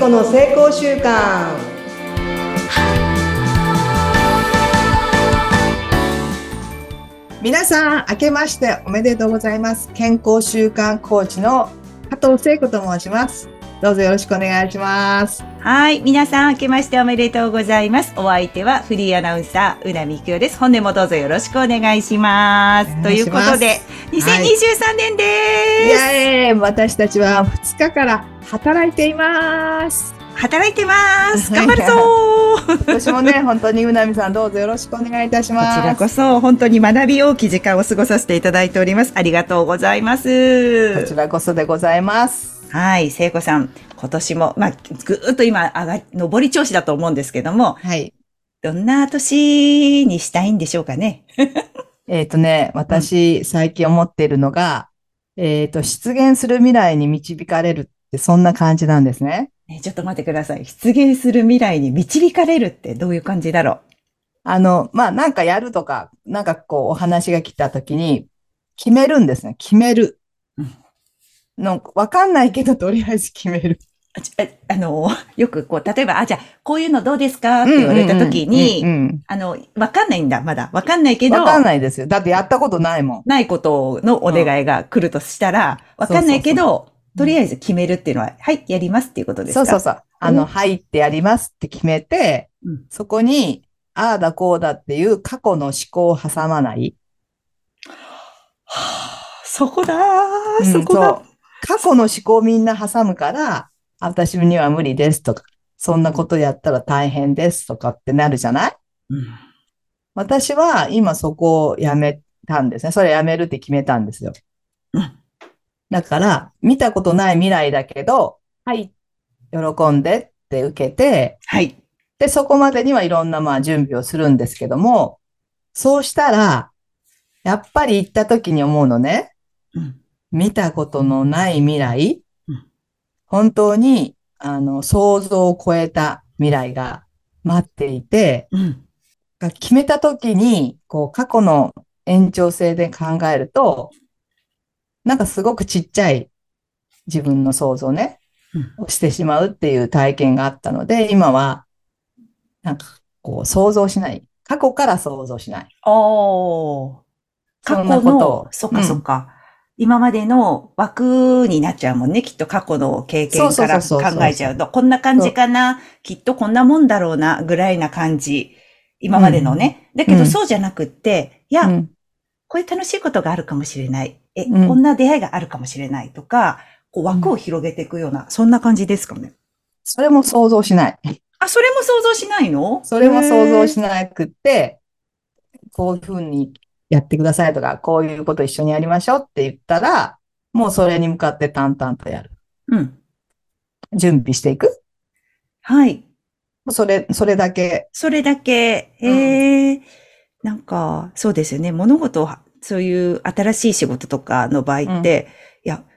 子の成功習慣皆さん明けましておめでとうございます健康習慣コーチの加藤聖子と申しますどうぞよろしくお願いしますはい。皆さん、明けましておめでとうございます。お相手はフリーアナウンサー、うなみきよです。本年もどうぞよろしくお願いします。ということで、2023年です、エーイ。私たちは2日から働いています。働いてます。頑張るぞー。今年もね本当にうなみさんどうぞよろしくお願いいたしこます。ちらこそ、本当に学び多き時間を過ごさせていただいております。ありがとうございまこちす。らこそでございます。はい。聖子さん、今年も、まあ、ぐーっと今、上が、上り調子だと思うんですけども、はい。どんな年にしたいんでしょうかね。えっ、とね、私、最近思っているのが、えっ、と、出現する未来に導かれるって、そんな感じなんですね。ねちょっと待ってください。出現する未来に導かれるってどういう感じだろう？あの、まあ、なんかやるとか、なんかこう、お話が来た時に、決めるんですね。決めるうん。の、わかんないけど、とりあえず決める。あちああの、よくこう、例えば、あ、じゃあ、こういうのどうですか？って言われた時に、うんうんあの、わかんないんだ、まだ。わかんないけど、うんわかんないですよ。だってやったことないもん。ないことのお願いが来るとしたら、わかんないけど、とりあえず決めるっていうのは、はい、やりますっていうことですか？そうそうそう。あの、入ってやりますって決めて、うんそこに、ああだこうだっていう過去の思考を挟まない。はあそこだそこだ。過去の思考をみんな挟むから、私には無理ですとか、そんなことやったら大変ですとかってなるじゃない？うん私は今そこをやめたんですね。それやめるって決めたんですよ。うんだから、見たことない未来だけど、はい、喜んでって受けて、はい。で、そこまでにはいろんなまあ準備をするんですけども、そうしたら、やっぱり行った時に思うのね、うん見たことのない未来、うん本当に、あの、想像を超えた未来が待っていて、うん。決めた時に、こう、過去の延長性で考えると、なんかすごくちっちゃい自分の想像ね、してしまうっていう体験があったので、今は、なんか、こう、想像しない。過去から想像しない。おー。過去なことをの、そっかそっか。今までの枠になっちゃうもんね。きっと過去の経験から考えちゃうと、こんな感じかな、きっとこんなもんだろうな、ぐらいな感じ。今までのね。だけうんどそうじゃなくって、いや、うんこういう楽しいことがあるかもしれない。え、うんこんな出会いがあるかもしれないとか、こう枠を広げていくような、そんな感じですかね。それも想像しない。あ、それも想像しないの？それも想像。しなくって、こういうふうにやってくださいとか、こういうこと一緒にやりましょうって言ったら、もうそれに向かって淡々とやる。うん。準備していく。はい。それ、それだけ。それだけ、へえ、なんか、そうですよね。物事を、そういう新しい仕事とかの場合って、いや、ふ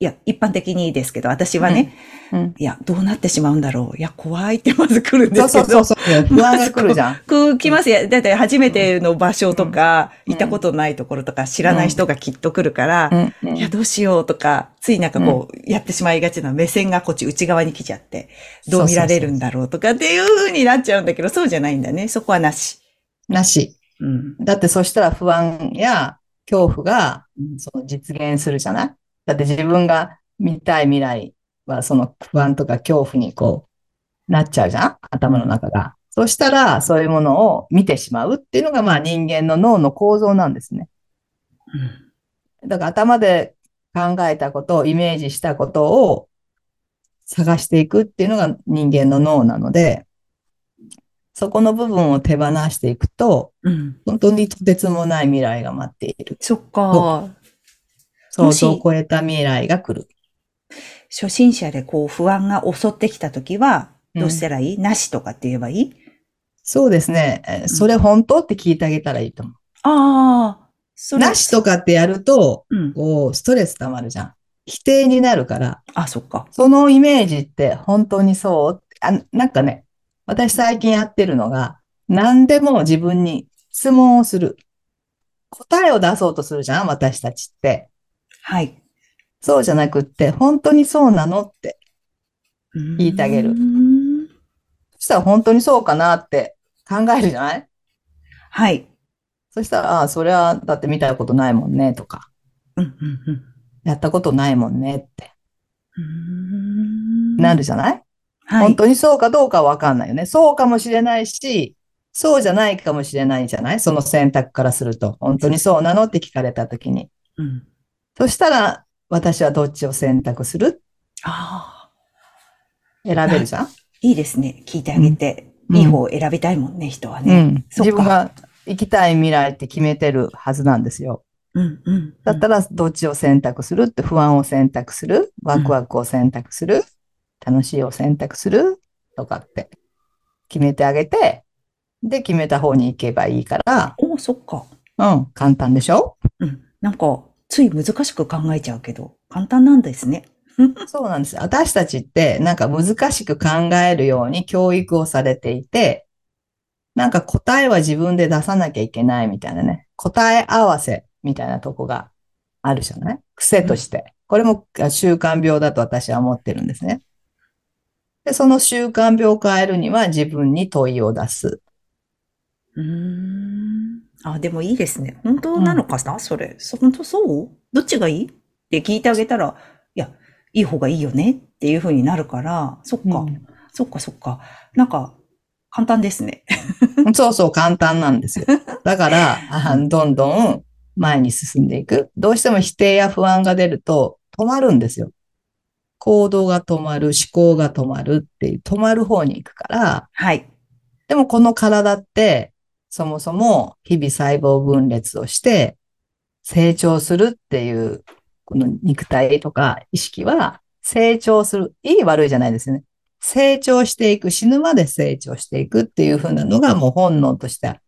いや、一般的にですけど、私はね、うん。いや、どうなってしまうんだろう。いや、怖いってまず来るんでそうすけど。そうそうそう。不安が来るじゃん。こう来ますよ。だって初めての場所とか、うん行ったことないところとか、知らない人がきっと来るから、うん。いや、どうしようとか、ついなんかこう、やってしまいがちな目線がこっち内側に来ちゃって、どう見られるんだろうとかっていう風になっちゃうんだけど、そうじゃないんだね。そこはなし。なし。うん。だってそしたら不安や恐怖がうんその実現するじゃない？だって自分が見たい未来はその不安とか恐怖にこうなっちゃうじゃん？頭の中が。そしたらそういうものを見てしまうっていうのがまあ人間の脳の構造なんですね。だから頭で考えたことをイメージしたことを探していくっていうのが人間の脳なので、そこの部分を手放していくと、うん。本当にとてつもない未来が待っている。そっか。想像を超えた未来が来る。初心者でこう不安が襲ってきたときは、どうしたらいい、なしとかって言えばいい？そうですね。えーそれ本当って聞いてあげたらいいと思ああ、そう。れなしとかってやると、うん。こう、ストレス溜まるじゃん。否定になるから、あ、そっか。そのイメージって本当にそうあ、なんかね、私最近やってるのが、何でも自分に質問をする。答えを出そうとするじゃん私たちって。はい。そうじゃなくって、本当にそうなのって。聞いてあげるうんそしたら本当にそうかなって考えるじゃない？はい。そしたら、ああ、それはだって見たことないもんねとか、うんうんうんやったことないもんねってなるじゃない？はい。本当にそうかどうかはわかんないよね。そうかもしれないし、そうじゃないかもしれないじゃない？その選択からすると。本当にそうなの？って聞かれたときに。うんそしたら、私はどっちを選択する？ああ、選べるじゃん？いいですね。聞いてあげて、うん。いい方を選びたいもんね、人はうね。ん。そっか。自分が行きたい未来って決めてるはずなんですよ。うんうん。だったら、どっちを選択する？って不安を選択する？ワクワクを選択する？楽しいを選択する？とかって。決めてあげて、で、決めた方に行けばいいから、おお、そっか。うん、簡単でしょ？うん。なんか、つい難しく考えちゃうけど、簡単なんですね。そうなんです。私たちってなんか難しく考えるように教育をされていて、なんか答えは自分で出さなきゃいけないみたいなね。答え合わせみたいなとこがあるじゃない？癖として。これもあ習慣病だと私は思ってるんですね。で、その習慣病を変えるには自分に問いを出す。うーん。あ、でもいいですね。本当なのかな、それ。そ本当そう？どっちがいい？って聞いてあげたら、いや、いい方がいいよね？っていう風になるから、そっか、うんそっかそっか。なんか、簡単ですね。そうそう、簡単なんですよ。だから、あどんどん前に進んでいく。どうしても否定や不安が出ると止まるんですよ。行動が止まる、思考が止まるっていう、止まる方に行くから、はい。でもこの体って、そもそも日々細胞分裂をして成長するっていう、この肉体とか意識は成長する。いい悪いじゃないですよね。成長していく、死ぬまで成長していくっていう風なのがもう本能としてあ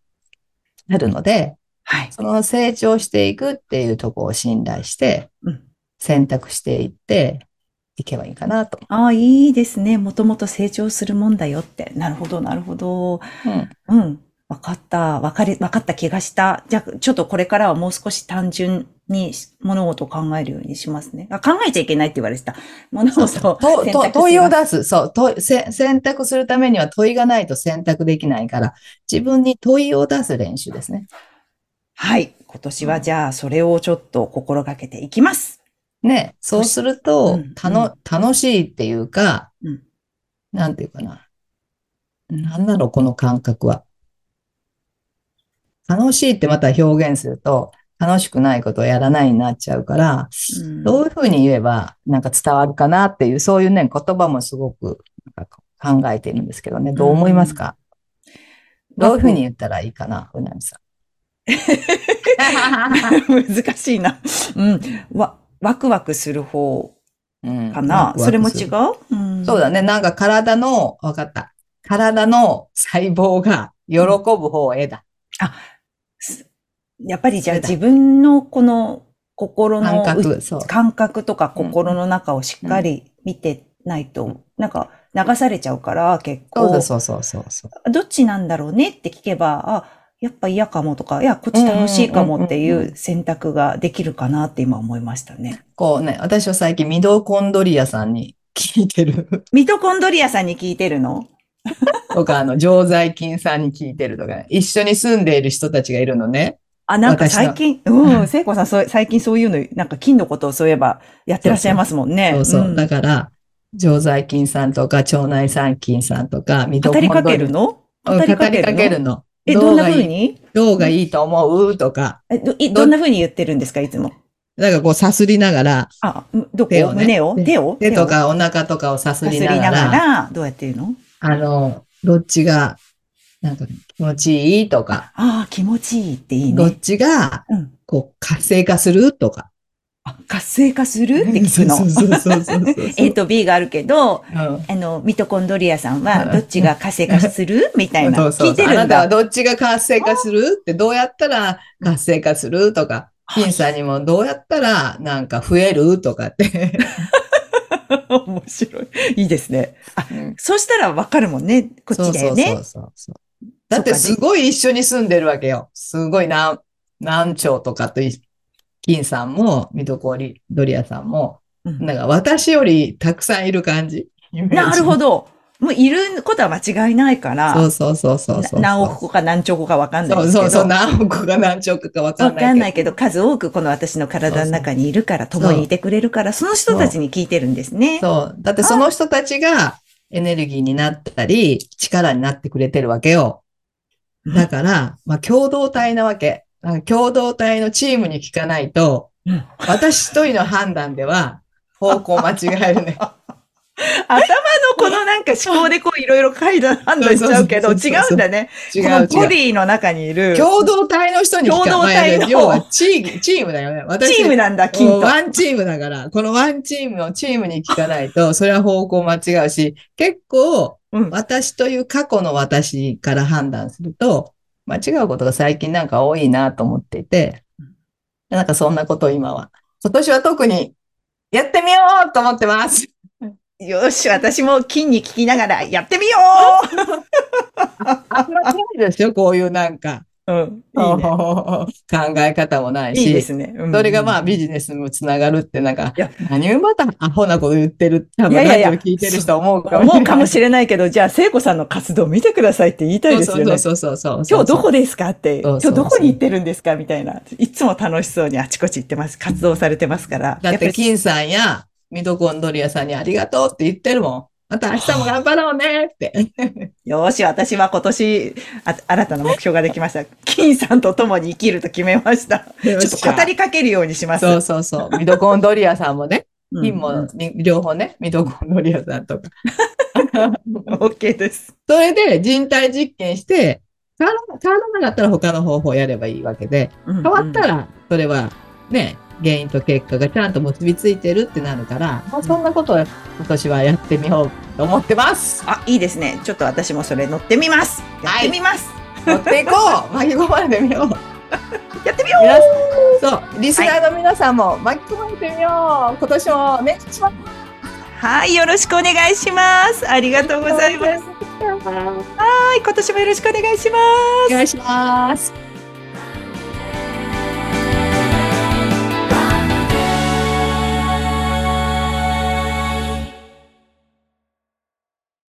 るので、はい。その成長していくっていうところを信頼してうん、選択していっていけばいいかなと。ああ、いいですね。もともと成長するもんだよって。なるほど、なるほど。うん。うん。わかった。わかり、わかった気がした。じゃあ、ちょっとこれからはもう少し単純に物事を考えるようにしますね。あ考えちゃいけないって言われてた。物そう事を選択し問いを出す。そう問。選択するためには問いがないと選択できないから、自分に問いを出す練習ですね。はい。今年はじゃあ、それをちょっと心がけていきます。ね。そうすると、楽しいっていうか、うんなんていうかな。なんだろう、この感覚は。楽しいってまた表現すると、楽しくないことをやらないになっちゃうから、うんどういうふうに言えばなんか伝わるかなっていう、そういうね、言葉もすごくなんか考えているんですけどね、どう思いますか、どういうふうに言ったらいいかな、うなみさ 難しいな。うん。わ、ワクワクする方ん。うんかな？それも違う？うんそうだね。なんか体の、わかった。体の細胞が喜ぶ方へだ。やっぱりじゃあ自分のこの心の感覚。とか心の中をしっかり見てないと、なんか流されちゃうから結構。そうだ、そうそうそうそう。どっちなんだろうねって聞けば、あ、やっぱ嫌かもとか、いや、こっち楽しいかもっていうんうんうんうう選択ができるかなって今思いましたね。こうね、私は最近ミドコンドリアさんに聞いてる。ミトコンドリアさんに聞いてるの？とか、あの、常在菌さんに聞いてるとか、ね、一緒に住んでいる人たちがいるのね。あ、なんか最近、うん、聖子さんそう、最近そういうの、なんか金のことをそういえばやってらっしゃいますもんね。そうそう。ん。だから、常在菌さんとか、腸内細菌さんとか、ミド語りかけるの？うん語りかけるの？の。え、どんな風に？どうがいいと思う？とか、えどいどんな風に言ってるんですか、いつも？なんかこう、さすりながら、あ、むどこ？手をね。胸を？手を？手とかお腹とかをさすさすりながりながら、ら、どうやって言うの？あの、どっちが、なんか気持ちいいとか、ああ、気持ちいいっていいね。どっちが、うん。こう、活性化するとか。あ、活性化するって聞くの？そうそうそうそうそうそう A と B があるけど、うんあの、ミトコンドリアさんはうんどっちが活性化する？みたいな。そうそう聞いてあなるんだ。たはどっちが活性化する？ってどうやったら活性化するとか、金さんにもどうやったらなんか増える？とかって。面白い。いいですね。あ、うんそうしたらわかるもんね。こっちだよね。そうそうそう。だってすごい一緒に住んでるわけよ。すごい何、何丁とかとい、金さんも、ミトコリドリアさんも、うんなんか私よりたくさんいる感じ。なるほど。もういることは間違いないから、そうそうそうそうそう。な何億個か何兆個かわかんないけど。そうそうそう、何億が何兆個かわかわんないけど。かんないけど、数多くこの私の体の中にいるから、そう共にいてくれるから、その人たちに聞いてるんですね。そう。だってその人たちがエネルギーになったり、力になってくれてるわけよ。だから、まあ共同体なわけ。共同体のチームに聞かないと、うん私一人の判断では方向間違えるね。頭のこのなんか思考でこういろいろ階段判断しちゃうけど、違うんだね。違うこのボ。ディの中にいる、共同体の人に共同体の。要はチーム、チームだよね。私チームなんだ、金と。ワンチームだから、このワンチームのチームに聞かないと、それは方向間違うし、結構、うん。私という過去の私から判断すると、間違うことが最近なんか多いなと思っていて、なんかそんなことを今は、今年は特にやってみようと思ってます。よし、私も金に聞きながらやってみよあんまないですよ、こういうなんか、ううん。いいね。考え方もないし。いいですね。うんそれがまあビジネスにもつながるってなんかいや、何をまたアホなこと言ってる、多分いやいやいやラジオ聞いてる人思うかもしれない。思うかもしれないけど、じゃあ、聖子さんの活動見てくださいって言いたいですよね。そうそうそうそう。今日どこですかって、今日どこに行ってるんですかみたいな。いつも楽しそうにあちこち行ってます。活動されてますから。だって、金さんやミトコンドリアさんにありがとうって言ってるもん。また明日も頑張ろうねって。よーし、私は今年あ、新たな目標ができました。金さんと共に生きると決めました。ちょっと語りかけるようにします。そうそうそう。ミトコンドリアさんもね、うん金もに両方ね、ミトコンドリアさんとか。OK です。それで人体実験して、変わらなかったら他の方法をやればいいわけで、変変わったら、それはね、原因と結果がちゃんと結びついてるってなるから、まあ、そんなことを今年はやってみようと思ってます。あ、いいですね。ちょっと私もそれ乗ってみます。やってみます。持っていこう 巻き込まれてみようやってみようそう、リスナーの皆さんも巻き込まれてみよう今年もお願いしますはい、よろしくお願いします。ありがとうございます。はい、今年もよろしくお願いします。お願いします。